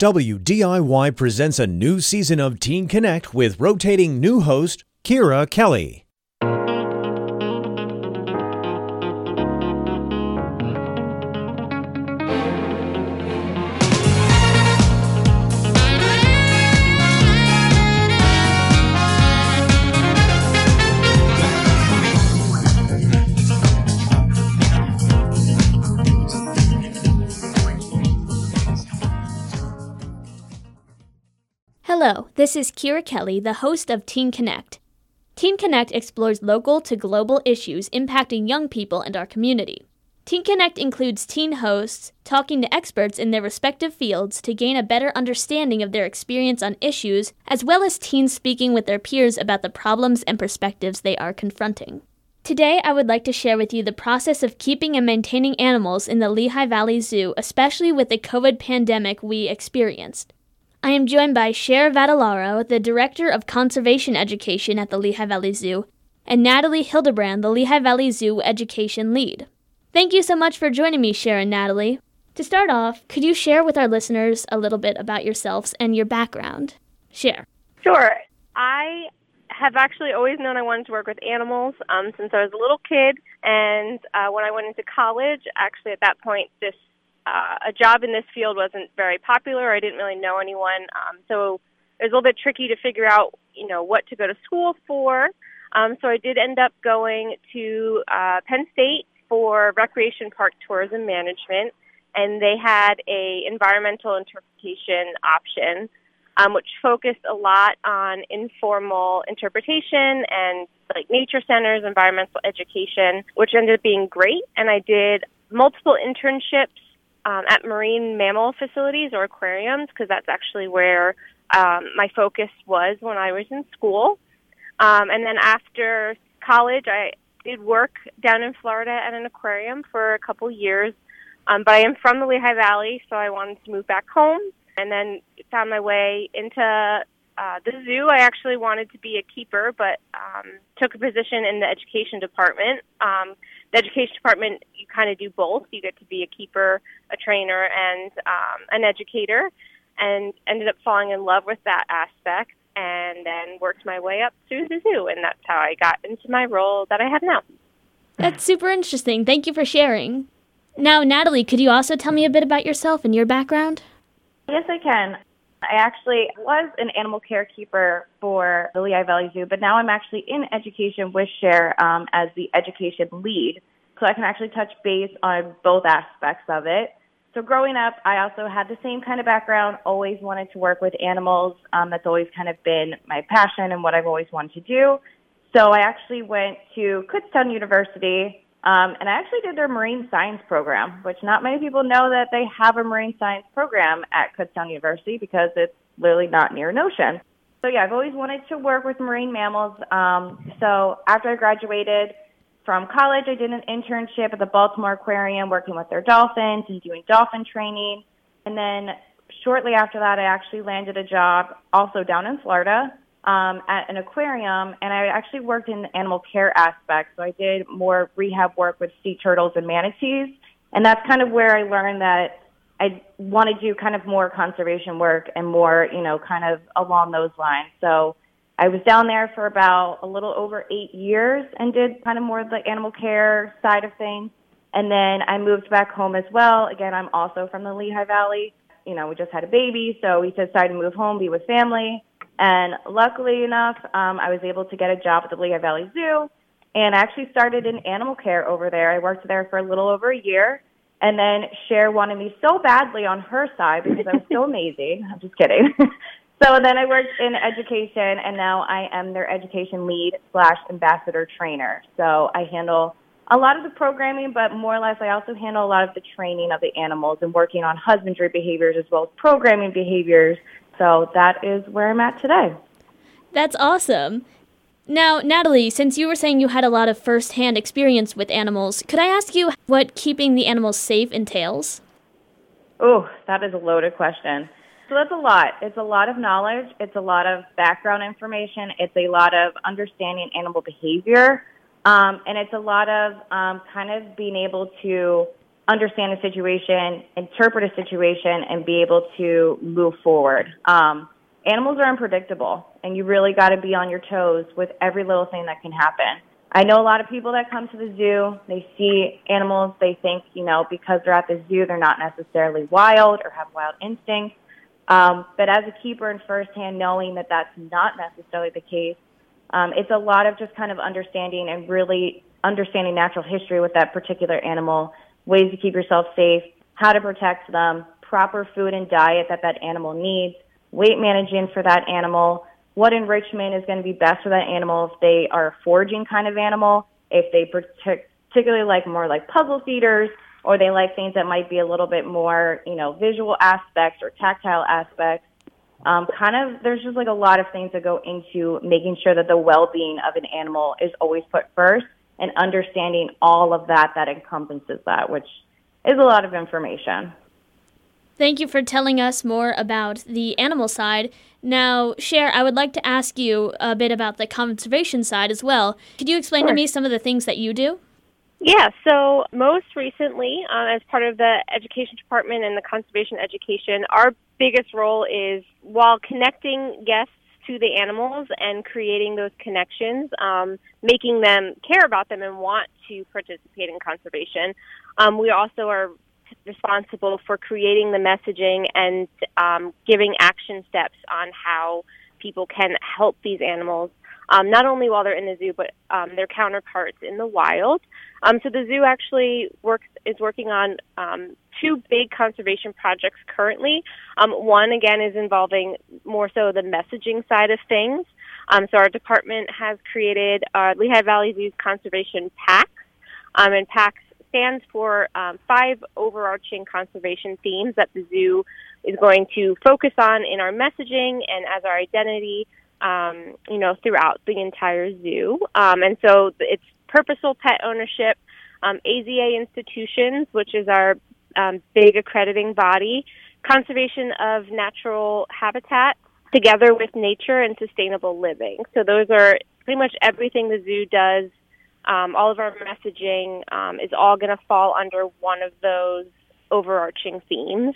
WDIY presents a new season of Teen Connect with rotating new host, Kyra Kelly. This is Kyra Kelly, the host of Teen Connect. Teen Connect explores local to global issues impacting young people and our community. Teen Connect includes teen hosts talking to experts in their respective fields to gain a better understanding of their experience on issues, as well as teens speaking with their peers about the problems and perspectives they are confronting. Today, I would like to share with you the process of keeping and maintaining animals in the Lehigh Valley Zoo, especially with the COVID pandemic we experienced. I am joined by Cher Vatalaro, the Director of Conservation Education at the Lehigh Valley Zoo, and Natalie Hildebrand, the Lehigh Valley Zoo Education Lead. Thank you so much for joining me, Cher and Natalie. To start off, could you share with our listeners a little bit about yourselves and your background? Cher. Sure. I have actually always known I wanted to work with animals um, since I was a little kid. And uh, when I went into college, actually at that point, this uh, a job in this field wasn't very popular. I didn't really know anyone, um, so it was a little bit tricky to figure out, you know, what to go to school for. Um, so I did end up going to uh, Penn State for recreation park tourism management, and they had a environmental interpretation option, um, which focused a lot on informal interpretation and like nature centers, environmental education, which ended up being great. And I did multiple internships um, at marine mammal facilities or aquariums because that's actually where um, my focus was when I was in school. Um, and then after college, I did work down in Florida at an aquarium for a couple years. Um, but I am from the Lehigh Valley, so I wanted to move back home and then found my way into uh, the zoo. I actually wanted to be a keeper, but um, took a position in the education department. Um, the education department, you kind of do both. You get to be a keeper, a trainer, and um, an educator, and ended up falling in love with that aspect. And then worked my way up through the zoo, and that's how I got into my role that I have now. That's super interesting. Thank you for sharing. Now, Natalie, could you also tell me a bit about yourself and your background? Yes, I can. I actually was an animal care keeper for the Lehigh Valley Zoo, but now I'm actually in education with Cher um, as the education lead. So I can actually touch base on both aspects of it. So growing up, I also had the same kind of background, always wanted to work with animals. Um, that's always kind of been my passion and what I've always wanted to do. So I actually went to Kutztown University um, and I actually did their marine science program, which not many people know that they have a marine science program at Kutztown University because it's literally not near an ocean. So yeah, I've always wanted to work with marine mammals. Um, so after I graduated from college, I did an internship at the Baltimore Aquarium working with their dolphins and doing dolphin training. And then shortly after that, I actually landed a job also down in Florida um, at an aquarium, and I actually worked in the animal care aspect. So I did more rehab work with sea turtles and manatees, and that's kind of where I learned that I want to do kind of more conservation work and more, you know, kind of along those lines. So I was down there for about a little over eight years and did kind of more of the animal care side of things. And then I moved back home as well. Again, I'm also from the Lehigh Valley. You know, we just had a baby, so we decided to move home, be with family. And luckily enough, um, I was able to get a job at the Lehigh Valley Zoo and I actually started in animal care over there. I worked there for a little over a year. And then Cher wanted me so badly on her side because I was so amazing. I'm just kidding. so then I worked in education, and now I am their education lead slash ambassador trainer. So I handle a lot of the programming, but more or less I also handle a lot of the training of the animals and working on husbandry behaviors as well as programming behaviors so that is where I'm at today. That's awesome. Now, Natalie, since you were saying you had a lot of first-hand experience with animals, could I ask you what keeping the animals safe entails? Oh, that is a loaded question. So that's a lot. It's a lot of knowledge. It's a lot of background information. It's a lot of understanding animal behavior. Um, and it's a lot of um, kind of being able to understand a situation, interpret a situation, and be able to move forward. Um, animals are unpredictable, and you really got to be on your toes with every little thing that can happen. I know a lot of people that come to the zoo, they see animals, they think, you know, because they're at the zoo, they're not necessarily wild or have wild instincts. Um, but as a keeper and firsthand knowing that that's not necessarily the case, um, it's a lot of just kind of understanding and really understanding natural history with that particular animal, ways to keep yourself safe, how to protect them, proper food and diet that that animal needs, weight managing for that animal, what enrichment is going to be best for that animal if they are a foraging kind of animal, if they particularly like more like puzzle feeders, or they like things that might be a little bit more, you know, visual aspects or tactile aspects. Um, kind of, there's just like a lot of things that go into making sure that the well-being of an animal is always put first, and understanding all of that that encompasses that, which is a lot of information. Thank you for telling us more about the animal side. Now, Cher, I would like to ask you a bit about the conservation side as well. Could you explain sure. to me some of the things that you do? Yeah, so most recently, uh, as part of the education department and the conservation education, our biggest role is while connecting guests to the animals and creating those connections, um, making them care about them and want to participate in conservation. Um, we also are responsible for creating the messaging and um, giving action steps on how people can help these animals, um, not only while they're in the zoo, but um, their counterparts in the wild. Um, so the zoo actually works is working on um, two big conservation projects currently. Um, one again is involving more so the messaging side of things. Um, so our department has created uh, Lehigh Valley Zoo's conservation packs, um, and packs stands for um, five overarching conservation themes that the zoo is going to focus on in our messaging and as our identity, um, you know, throughout the entire zoo. Um, and so it's purposeful pet ownership, um, AZA institutions, which is our um, big accrediting body, conservation of natural habitat, together with nature and sustainable living. So those are pretty much everything the zoo does um, all of our messaging um, is all going to fall under one of those overarching themes.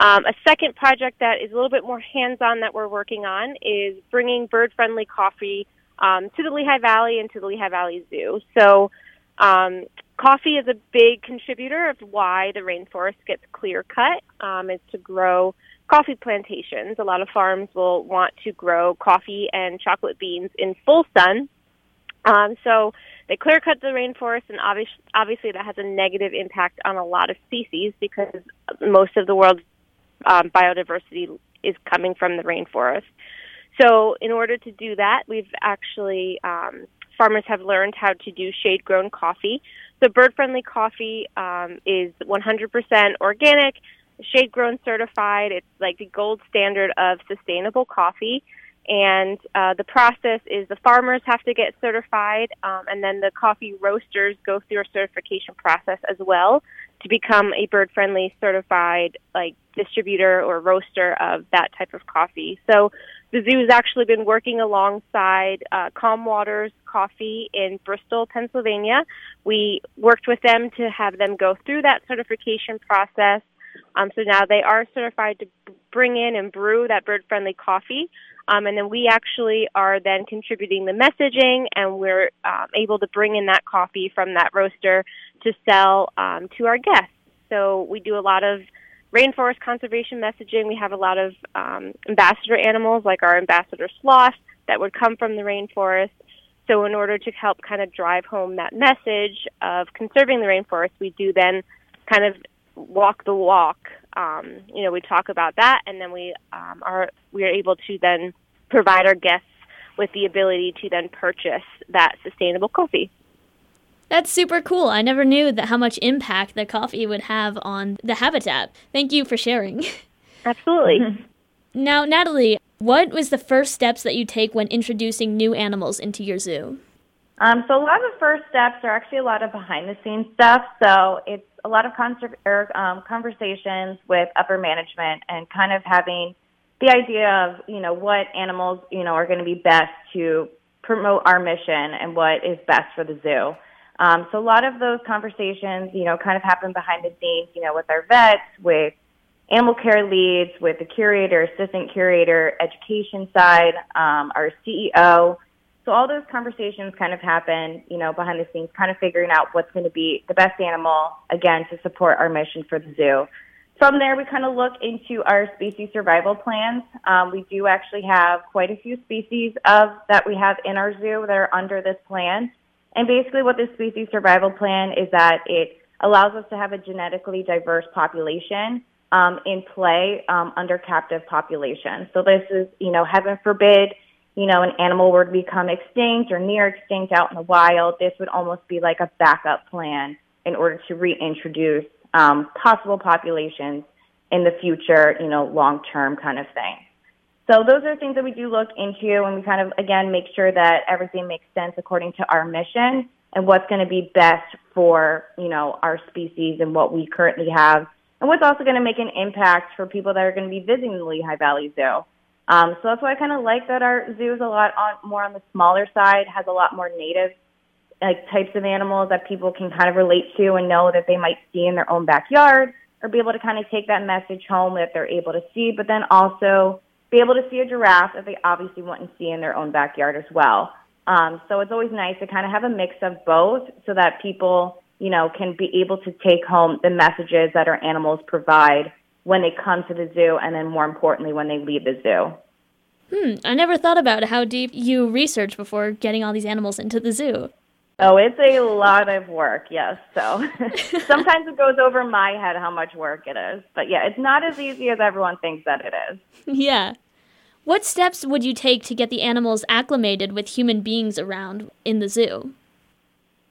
Um, a second project that is a little bit more hands-on that we're working on is bringing bird-friendly coffee um, to the Lehigh Valley and to the Lehigh Valley Zoo. So, um, coffee is a big contributor of why the rainforest gets clear cut. Um, is to grow coffee plantations. A lot of farms will want to grow coffee and chocolate beans in full sun. Um, so they clear cut the rainforest, and obviously, obviously that has a negative impact on a lot of species because most of the world's um, biodiversity is coming from the rainforest. So, in order to do that, we've actually um, farmers have learned how to do shade grown coffee. So, bird friendly coffee um, is 100% organic, shade grown certified. It's like the gold standard of sustainable coffee. And uh, the process is the farmers have to get certified, um, and then the coffee roasters go through a certification process as well to become a bird friendly certified like distributor or roaster of that type of coffee. So the zoo has actually been working alongside uh, Calm Waters Coffee in Bristol, Pennsylvania. We worked with them to have them go through that certification process. Um, so now they are certified to bring in and brew that bird friendly coffee. Um, and then we actually are then contributing the messaging, and we're um, able to bring in that coffee from that roaster to sell um, to our guests. So we do a lot of rainforest conservation messaging. We have a lot of um, ambassador animals, like our ambassador sloth, that would come from the rainforest. So, in order to help kind of drive home that message of conserving the rainforest, we do then kind of walk the walk. Um, you know, we talk about that, and then we um, are we are able to then provide our guests with the ability to then purchase that sustainable coffee. That's super cool. I never knew that how much impact the coffee would have on the habitat. Thank you for sharing. Absolutely. now, Natalie, what was the first steps that you take when introducing new animals into your zoo? Um, so a lot of the first steps are actually a lot of behind the scenes stuff. So it's a lot of conser- or, um, conversations with upper management and kind of having the idea of you know what animals you know are going to be best to promote our mission and what is best for the zoo. Um, so a lot of those conversations, you know, kind of happen behind the scenes, you know, with our vets, with animal care leads, with the curator, assistant curator, education side, um, our CEO. So all those conversations kind of happen, you know, behind the scenes, kind of figuring out what's going to be the best animal, again, to support our mission for the zoo. From there, we kind of look into our species survival plans. Um, we do actually have quite a few species of that we have in our zoo that are under this plan. And basically, what this species survival plan is that it allows us to have a genetically diverse population um, in play um, under captive population. So this is, you know, heaven forbid, you know, an animal were to become extinct or near extinct out in the wild. This would almost be like a backup plan in order to reintroduce um, possible populations in the future, you know, long term kind of thing. So those are things that we do look into and we kind of, again, make sure that everything makes sense according to our mission and what's going to be best for, you know, our species and what we currently have and what's also going to make an impact for people that are going to be visiting the Lehigh Valley Zoo. Um, so that's why I kind of like that our zoo is a lot on, more on the smaller side, has a lot more native like types of animals that people can kind of relate to and know that they might see in their own backyard or be able to kind of take that message home that they're able to see, but then also be able to see a giraffe that they obviously wouldn't see in their own backyard as well. Um, so it's always nice to kind of have a mix of both so that people, you know, can be able to take home the messages that our animals provide when they come to the zoo and then more importantly when they leave the zoo. Hmm, I never thought about how deep you research before getting all these animals into the zoo. Oh, it's a lot of work, yes. So sometimes it goes over my head how much work it is. But yeah, it's not as easy as everyone thinks that it is. Yeah. What steps would you take to get the animals acclimated with human beings around in the zoo?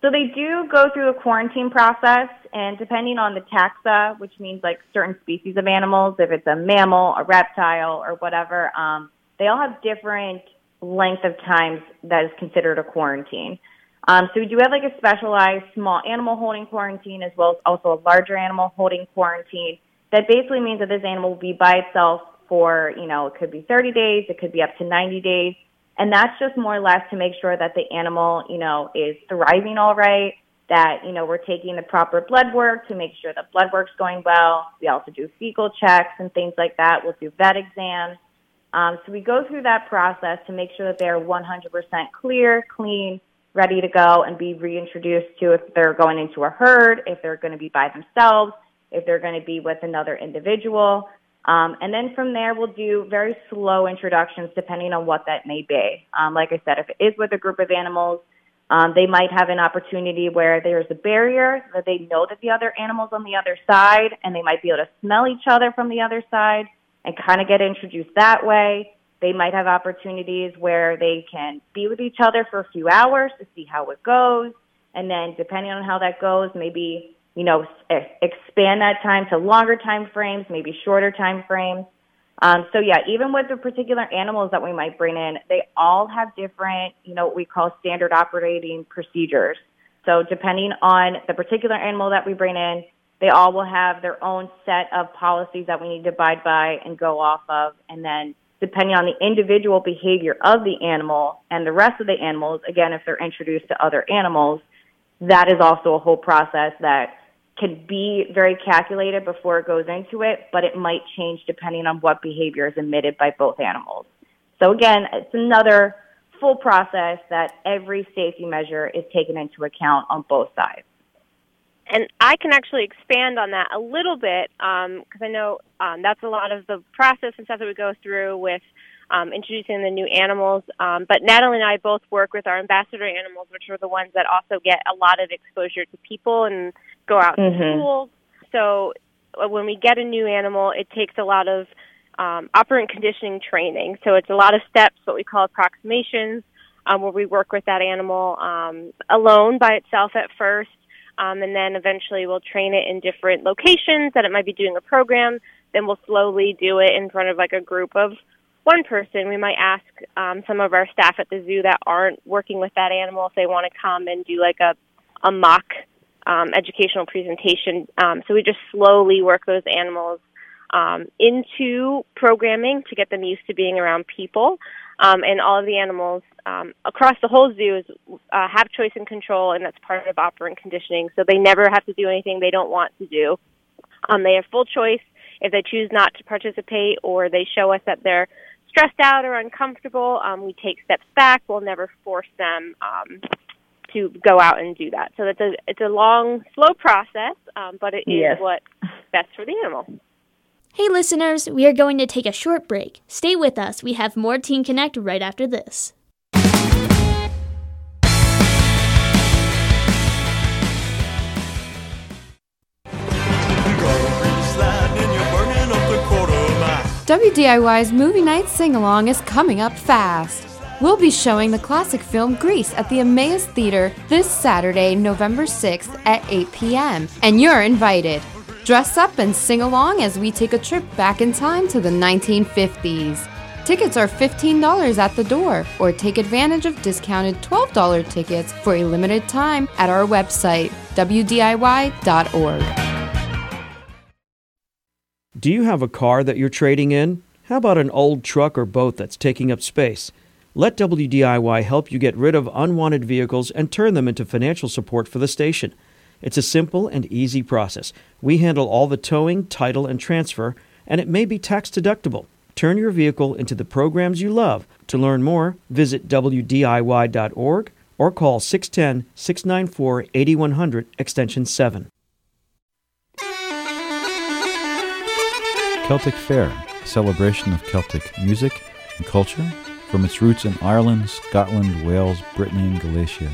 So they do go through a quarantine process, and depending on the taxa, which means like certain species of animals, if it's a mammal, a reptile, or whatever, um, they all have different length of times that is considered a quarantine. Um, so we do have like a specialized small animal holding quarantine as well as also a larger animal holding quarantine. That basically means that this animal will be by itself for, you know, it could be 30 days, it could be up to 90 days. And that's just more or less to make sure that the animal, you know, is thriving all right, that, you know, we're taking the proper blood work to make sure the blood work's going well. We also do fecal checks and things like that. We'll do vet exams. Um, so we go through that process to make sure that they're 100% clear, clean, ready to go and be reintroduced to if they're going into a herd, if they're going to be by themselves, if they're going to be with another individual. Um, and then from there, we'll do very slow introductions depending on what that may be. Um, like I said, if it is with a group of animals, um, they might have an opportunity where there's a barrier that they know that the other animal's on the other side, and they might be able to smell each other from the other side and kind of get introduced that way. They might have opportunities where they can be with each other for a few hours to see how it goes. And then depending on how that goes, maybe, you know, expand that time to longer time frames, maybe shorter time frames. Um, so yeah, even with the particular animals that we might bring in, they all have different, you know, what we call standard operating procedures. So depending on the particular animal that we bring in, they all will have their own set of policies that we need to abide by and go off of. And then depending on the individual behavior of the animal and the rest of the animals, again, if they're introduced to other animals, that is also a whole process that can be very calculated before it goes into it, but it might change depending on what behavior is emitted by both animals. So again, it's another full process that every safety measure is taken into account on both sides and I can actually expand on that a little bit because um, I know um, that's a lot of the process and stuff that we go through with um, introducing the new animals. Um, but Natalie and I both work with our ambassador animals, which are the ones that also get a lot of exposure to people and go out mm-hmm. to schools. So uh, when we get a new animal, it takes a lot of um, operant conditioning training. So it's a lot of steps, what we call approximations, um, where we work with that animal um, alone by itself at first um, and then eventually we'll train it in different locations that it might be doing a program. Then we'll slowly do it in front of like a group of one person. We might ask um, some of our staff at the zoo that aren't working with that animal if they want to come and do like a a mock um, educational presentation. Um, so we just slowly work those animals um, into programming to get them used to being around people. Um, and all of the animals um, across the whole zoo is, uh, have choice and control, and that's part of operant conditioning. So they never have to do anything they don't want to do. Um, they have full choice if they choose not to participate or they show us that they're stressed out or uncomfortable. Um, we take steps back. We'll never force them um, to go out and do that. So it's a it's a long, slow process, um, but it yes. is what's best for the animal. Hey, listeners, we are going to take a short break. Stay with us. We have more Teen Connect right after this. WDIY's Movie Night Sing Along is coming up fast. We'll be showing the classic film Grease at the Emmaus Theater this Saturday, November 6th at 8 p.m., and you're invited. Dress up and sing along as we take a trip back in time to the 1950s. Tickets are $15 at the door, or take advantage of discounted $12 tickets for a limited time at our website, WDIY.org. Do you have a car that you're trading in? How about an old truck or boat that's taking up space? Let WDIY help you get rid of unwanted vehicles and turn them into financial support for the station. It's a simple and easy process. We handle all the towing, title, and transfer, and it may be tax deductible. Turn your vehicle into the programs you love. To learn more, visit WDIY.org or call 610 694 8100 extension 7. Celtic Fair, a celebration of Celtic music and culture from its roots in Ireland, Scotland, Wales, Brittany, and Galicia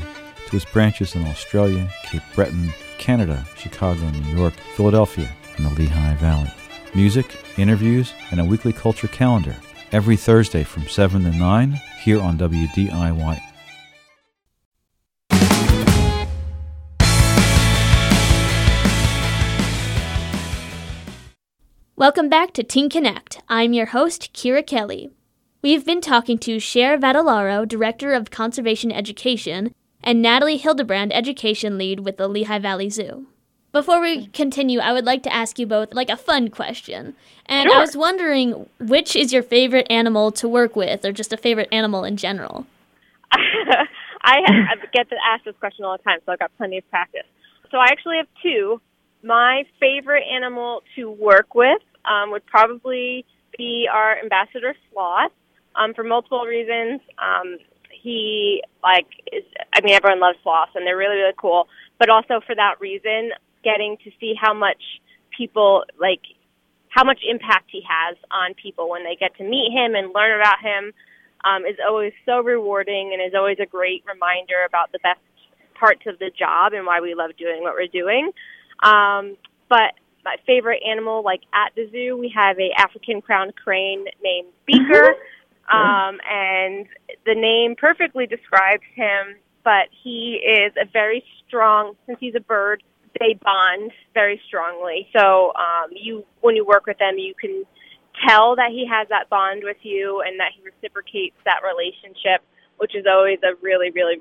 to its branches in Australia, Cape Breton, Canada, Chicago, New York, Philadelphia, and the Lehigh Valley. Music, interviews, and a weekly culture calendar every Thursday from 7 to 9 here on WDIY. Welcome back to Teen Connect. I'm your host, Kyra Kelly. We've been talking to Cher Vatalaro, Director of Conservation Education, and Natalie Hildebrand, Education Lead with the Lehigh Valley Zoo. Before we continue, I would like to ask you both like a fun question. And Sure. I was wondering which is your favorite animal to work with or just a favorite animal in general? I, get to ask this question all the time, so I've got plenty of practice. So I actually have two. My favorite animal to work with um, would probably be our ambassador sloth um, for multiple reasons. Um, he like is. I mean, everyone loves sloths, and they're really really cool. But also for that reason, getting to see how much people like how much impact he has on people when they get to meet him and learn about him um, is always so rewarding and is always a great reminder about the best parts of the job and why we love doing what we're doing. Um, but my favorite animal, like at the zoo, we have a African crowned crane named Beaker, um, and the name perfectly describes him. But he is a very strong. Since he's a bird, they bond very strongly. So um, you, when you work with them, you can tell that he has that bond with you and that he reciprocates that relationship, which is always a really, really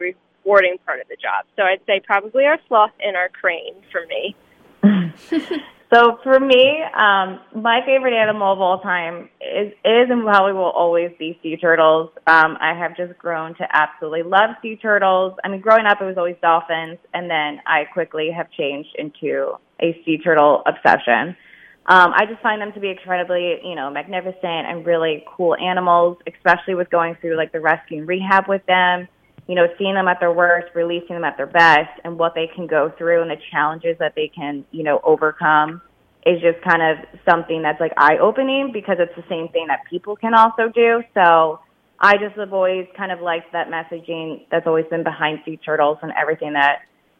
rewarding part of the job. So I'd say probably our sloth and our crane for me. So for me, um, my favorite animal of all time is is and probably will always be sea turtles. Um, I have just grown to absolutely love sea turtles. I mean, growing up it was always dolphins, and then I quickly have changed into a sea turtle obsession. Um, I just find them to be incredibly, you know, magnificent and really cool animals, especially with going through like the rescue and rehab with them. You know, seeing them at their worst, releasing them at their best, and what they can go through and the challenges that they can, you know, overcome is just kind of something that's like eye opening because it's the same thing that people can also do. So I just have always kind of liked that messaging that's always been behind sea turtles and everything that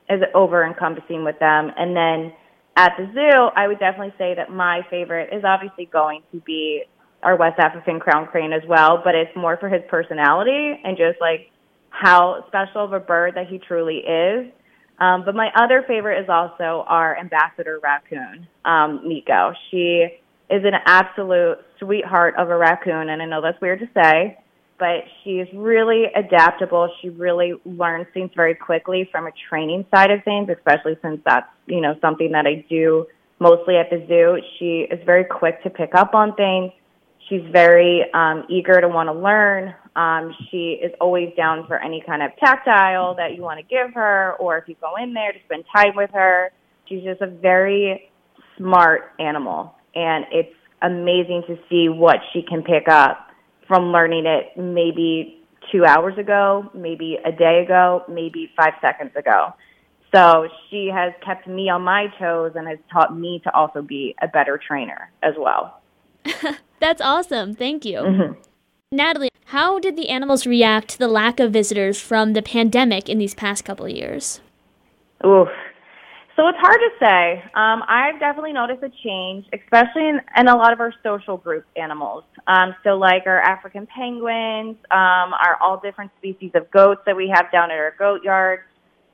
is over encompassing with them. And then at the zoo, I would definitely say that my favorite is obviously going to be our West African crown crane as well, but it's more for his personality and just like how special of a bird that he truly is. Um, but my other favorite is also our ambassador raccoon, um, Miko. She is an absolute sweetheart of a raccoon, and I know that's weird to say, but she's really adaptable. She really learns things very quickly from a training side of things, especially since that's you know something that I do mostly at the zoo. She is very quick to pick up on things. She's very um, eager to want to learn. Um, she is always down for any kind of tactile that you want to give her, or if you go in there to spend time with her. She's just a very smart animal, and it's amazing to see what she can pick up from learning it maybe two hours ago, maybe a day ago, maybe five seconds ago. So she has kept me on my toes and has taught me to also be a better trainer as well. That's awesome. Thank you. Mm-hmm. Natalie, how did the animals react to the lack of visitors from the pandemic in these past couple of years? Oof. So it's hard to say. Um, I've definitely noticed a change, especially in, in a lot of our social group animals. Um, so, like our African penguins, um, our all different species of goats that we have down at our goat yard.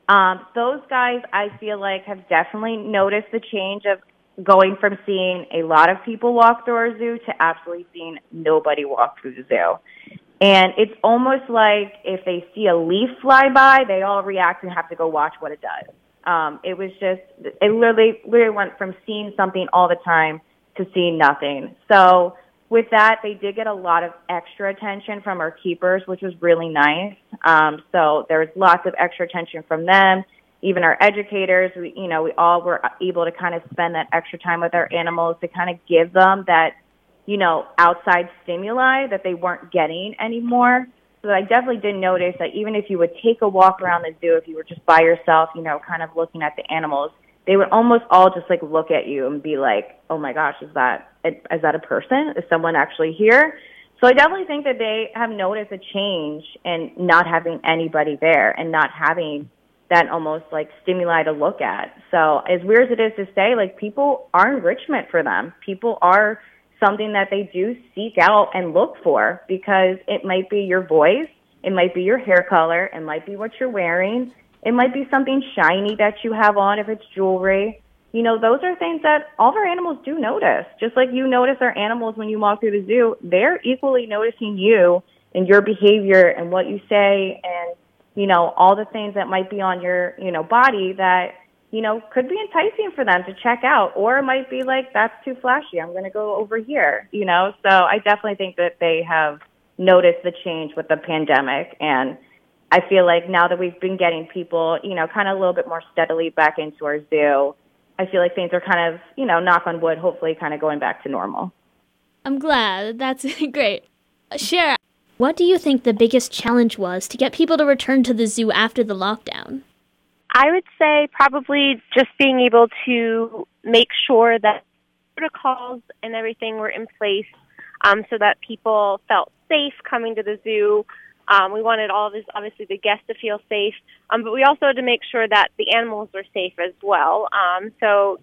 Um, those guys, I feel like, have definitely noticed the change of going from seeing a lot of people walk through our zoo to absolutely seeing nobody walk through the zoo. And it's almost like if they see a leaf fly by, they all react and have to go watch what it does. Um, it was just, it literally, literally went from seeing something all the time to seeing nothing. So with that, they did get a lot of extra attention from our keepers, which was really nice. Um, so there was lots of extra attention from them. Even our educators, we, you know, we all were able to kind of spend that extra time with our animals to kind of give them that, you know, outside stimuli that they weren't getting anymore. So I definitely did notice that even if you would take a walk around the zoo, if you were just by yourself, you know, kind of looking at the animals, they would almost all just like look at you and be like, "Oh my gosh, is that is that a person? Is someone actually here?" So I definitely think that they have noticed a change in not having anybody there and not having that almost like stimuli to look at. So as weird as it is to say, like people are enrichment for them. People are something that they do seek out and look for because it might be your voice, it might be your hair color, it might be what you're wearing, it might be something shiny that you have on if it's jewelry. You know, those are things that all of our animals do notice. Just like you notice our animals when you walk through the zoo, they're equally noticing you and your behavior and what you say and, you know, all the things that might be on your, you know, body that you know, could be enticing for them to check out, or it might be like, that's too flashy. I'm going to go over here, you know? So I definitely think that they have noticed the change with the pandemic. And I feel like now that we've been getting people, you know, kind of a little bit more steadily back into our zoo, I feel like things are kind of, you know, knock on wood, hopefully kind of going back to normal. I'm glad. That's great. Cher, what do you think the biggest challenge was to get people to return to the zoo after the lockdown? I would say probably just being able to make sure that protocols and everything were in place um, so that people felt safe coming to the zoo. Um, we wanted all of this, obviously, the guests to feel safe, um, but we also had to make sure that the animals were safe as well. Um, so,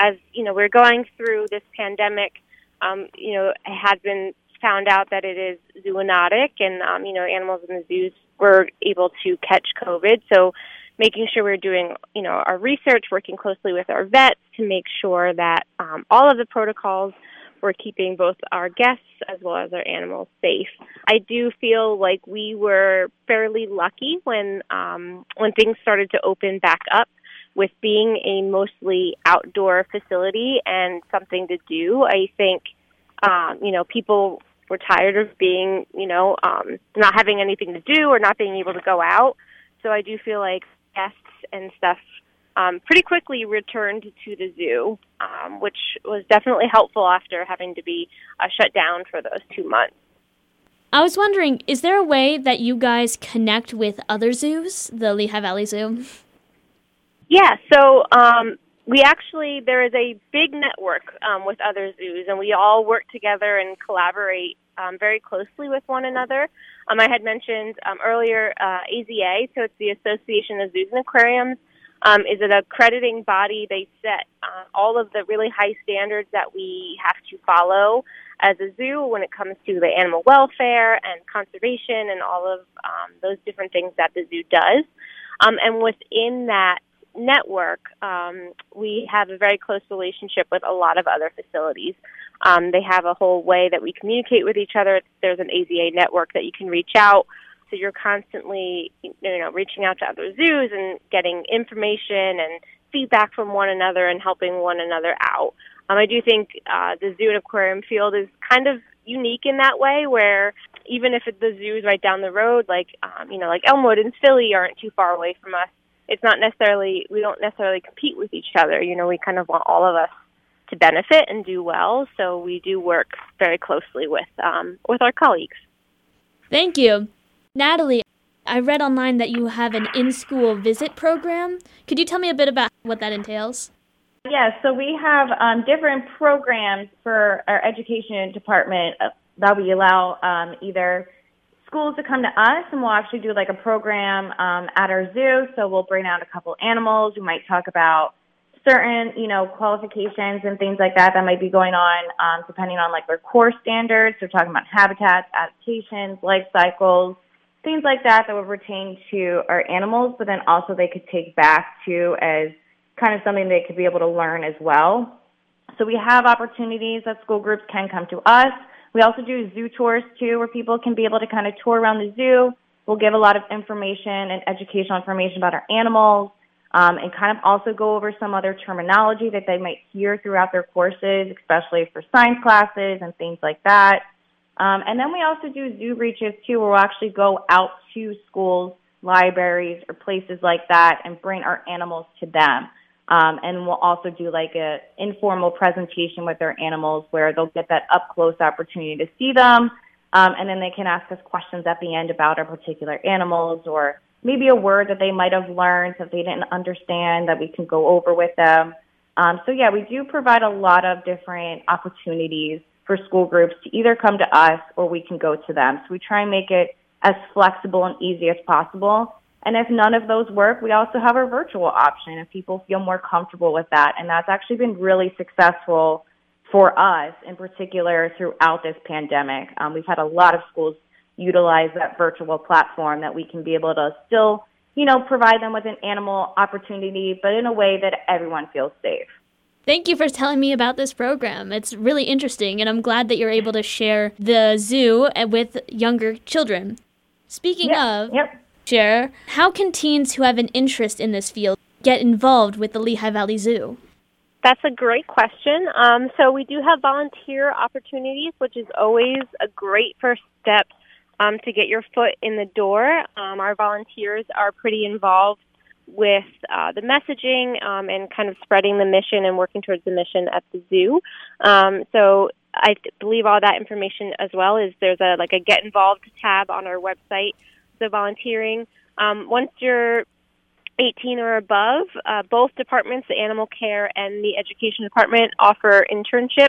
as you know, we're going through this pandemic. Um, you know, it had been found out that it is zoonotic, and um, you know, animals in the zoos were able to catch COVID. So making sure we're doing, you know, our research, working closely with our vets to make sure that um, all of the protocols were keeping both our guests as well as our animals safe. I do feel like we were fairly lucky when um, when things started to open back up with being a mostly outdoor facility and something to do. I think, um, you know, people were tired of being, you know, um, not having anything to do or not being able to go out. So I do feel like guests and stuff um, pretty quickly returned to the zoo, um, which was definitely helpful after having to be uh, shut down for those two months. I was wondering, is there a way that you guys connect with other zoos, the Lehigh Valley Zoo? Yeah, so um, we actually, there is a big network um, with other zoos, and we all work together and collaborate um, very closely with one another. Um, I had mentioned um, earlier uh, AZA, so it's the Association of Zoos and Aquariums, um, is an accrediting body. They set uh, all of the really high standards that we have to follow as a zoo when it comes to the animal welfare and conservation and all of um, those different things that the zoo does. Um, and within that network, um, we have a very close relationship with a lot of other facilities. Um, they have a whole way that we communicate with each other. There's an AZA network that you can reach out. So you're constantly, you know, reaching out to other zoos and getting information and feedback from one another and helping one another out. Um, I do think uh, the zoo and aquarium field is kind of unique in that way, where even if the zoo is right down the road, like um, you know, like Elmwood and Philly aren't too far away from us. It's not necessarily we don't necessarily compete with each other. You know, we kind of want all of us to benefit and do well. So we do work very closely with um, with our colleagues. Thank you, Natalie. I read online that you have an in-school visit program. Could you tell me a bit about what that entails? Yes, yeah, so we have um, different programs for our education department uh, that we allow um, either schools to come to us and we'll actually do like a program um, at our zoo. So we'll bring out a couple animals. We might talk about certain, you know, qualifications and things like that that might be going on um, depending on like their core standards. We're talking about habitats, adaptations, life cycles, things like that that would pertain to our animals, but then also they could take back to as kind of something they could be able to learn as well. So we have opportunities that school groups can come to us. We also do zoo tours too, where people can be able to kind of tour around the zoo. We'll give a lot of information and educational information about our animals, um, and kind of also go over some other terminology that they might hear throughout their courses, especially for science classes and things like that. Um, and then we also do zoo reaches too, where we'll actually go out to schools, libraries, or places like that and bring our animals to them. Um, and we'll also do like a informal presentation with their animals where they'll get that up close opportunity to see them. Um, and then they can ask us questions at the end about our particular animals or maybe a word that they might have learned that they didn't understand that we can go over with them. Um, so yeah, we do provide a lot of different opportunities for school groups to either come to us or we can go to them. So we try and make it as flexible and easy as possible. And if none of those work, we also have our virtual option if people feel more comfortable with that. And that's actually been really successful for us in particular throughout this pandemic. Um, we've had a lot of schools utilize that virtual platform that we can be able to still, you know, provide them with an animal opportunity, but in a way that everyone feels safe. Thank you for telling me about this program. It's really interesting, and I'm glad that you're able to share the zoo with younger children. Speaking of, yep. Share, how can teens who have an interest in this field get involved with the Lehigh Valley Zoo? That's a great question. Um, so we do have volunteer opportunities, which is always a great first step um, to get your foot in the door. Um, our volunteers are pretty involved with uh, the messaging um, and kind of spreading the mission and working towards the mission at the zoo. Um, so I believe all that information as well is there's a like a get involved tab on our website. So volunteering. Um, once you're 18 or above, uh, both departments, the animal care and the education department, offer internships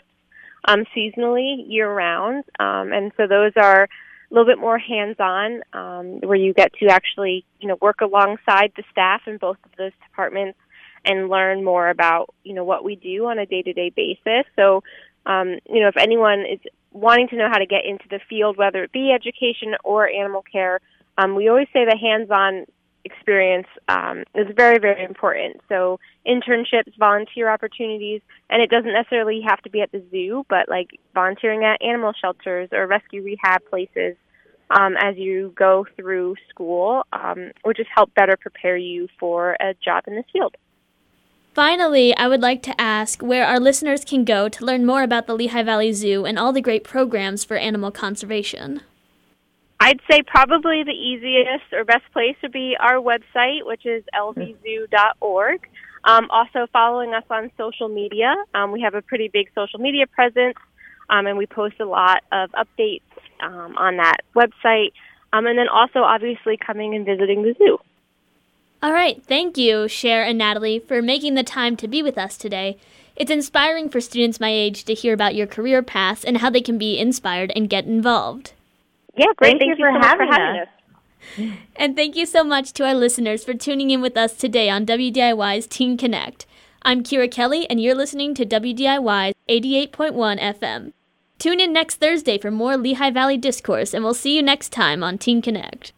um, seasonally year round, um, and so those are a little bit more hands-on, um, where you get to actually, you know, work alongside the staff in both of those departments and learn more about, you know, what we do on a day-to-day basis. So, um, you know, if anyone is wanting to know how to get into the field, whether it be education or animal care, um, we always say the hands-on experience um, is very, very important. So internships, volunteer opportunities, and it doesn't necessarily have to be at the zoo, but like volunteering at animal shelters or rescue rehab places um, as you go through school, um, will just help better prepare you for a job in this field. Finally, I would like to ask where our listeners can go to learn more about the Lehigh Valley Zoo and all the great programs for animal conservation. I'd say probably the easiest or best place would be our website, which is lvzoo.org. Um, also, following us on social media. Um, we have a pretty big social media presence, um, and we post a lot of updates um, on that website. Um, and then also, obviously, coming and visiting the zoo. All right. Thank you, Cher and Natalie, for making the time to be with us today. It's inspiring for students my age to hear about your career paths and how they can be inspired and get involved. Yeah, great. Thank, thank you, you, for, so having for having us. us. And thank you so much to our listeners for tuning in with us today on WDIY's Teen Connect. I'm Kyra Kelly, and you're listening to WDIY's 88.1 FM. Tune in next Thursday for more Lehigh Valley discourse, and we'll see you next time on Teen Connect.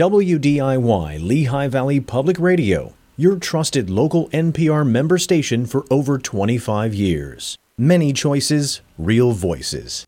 WDIY Lehigh Valley Public Radio, your trusted local NPR member station for over 25 years. Many choices, real voices.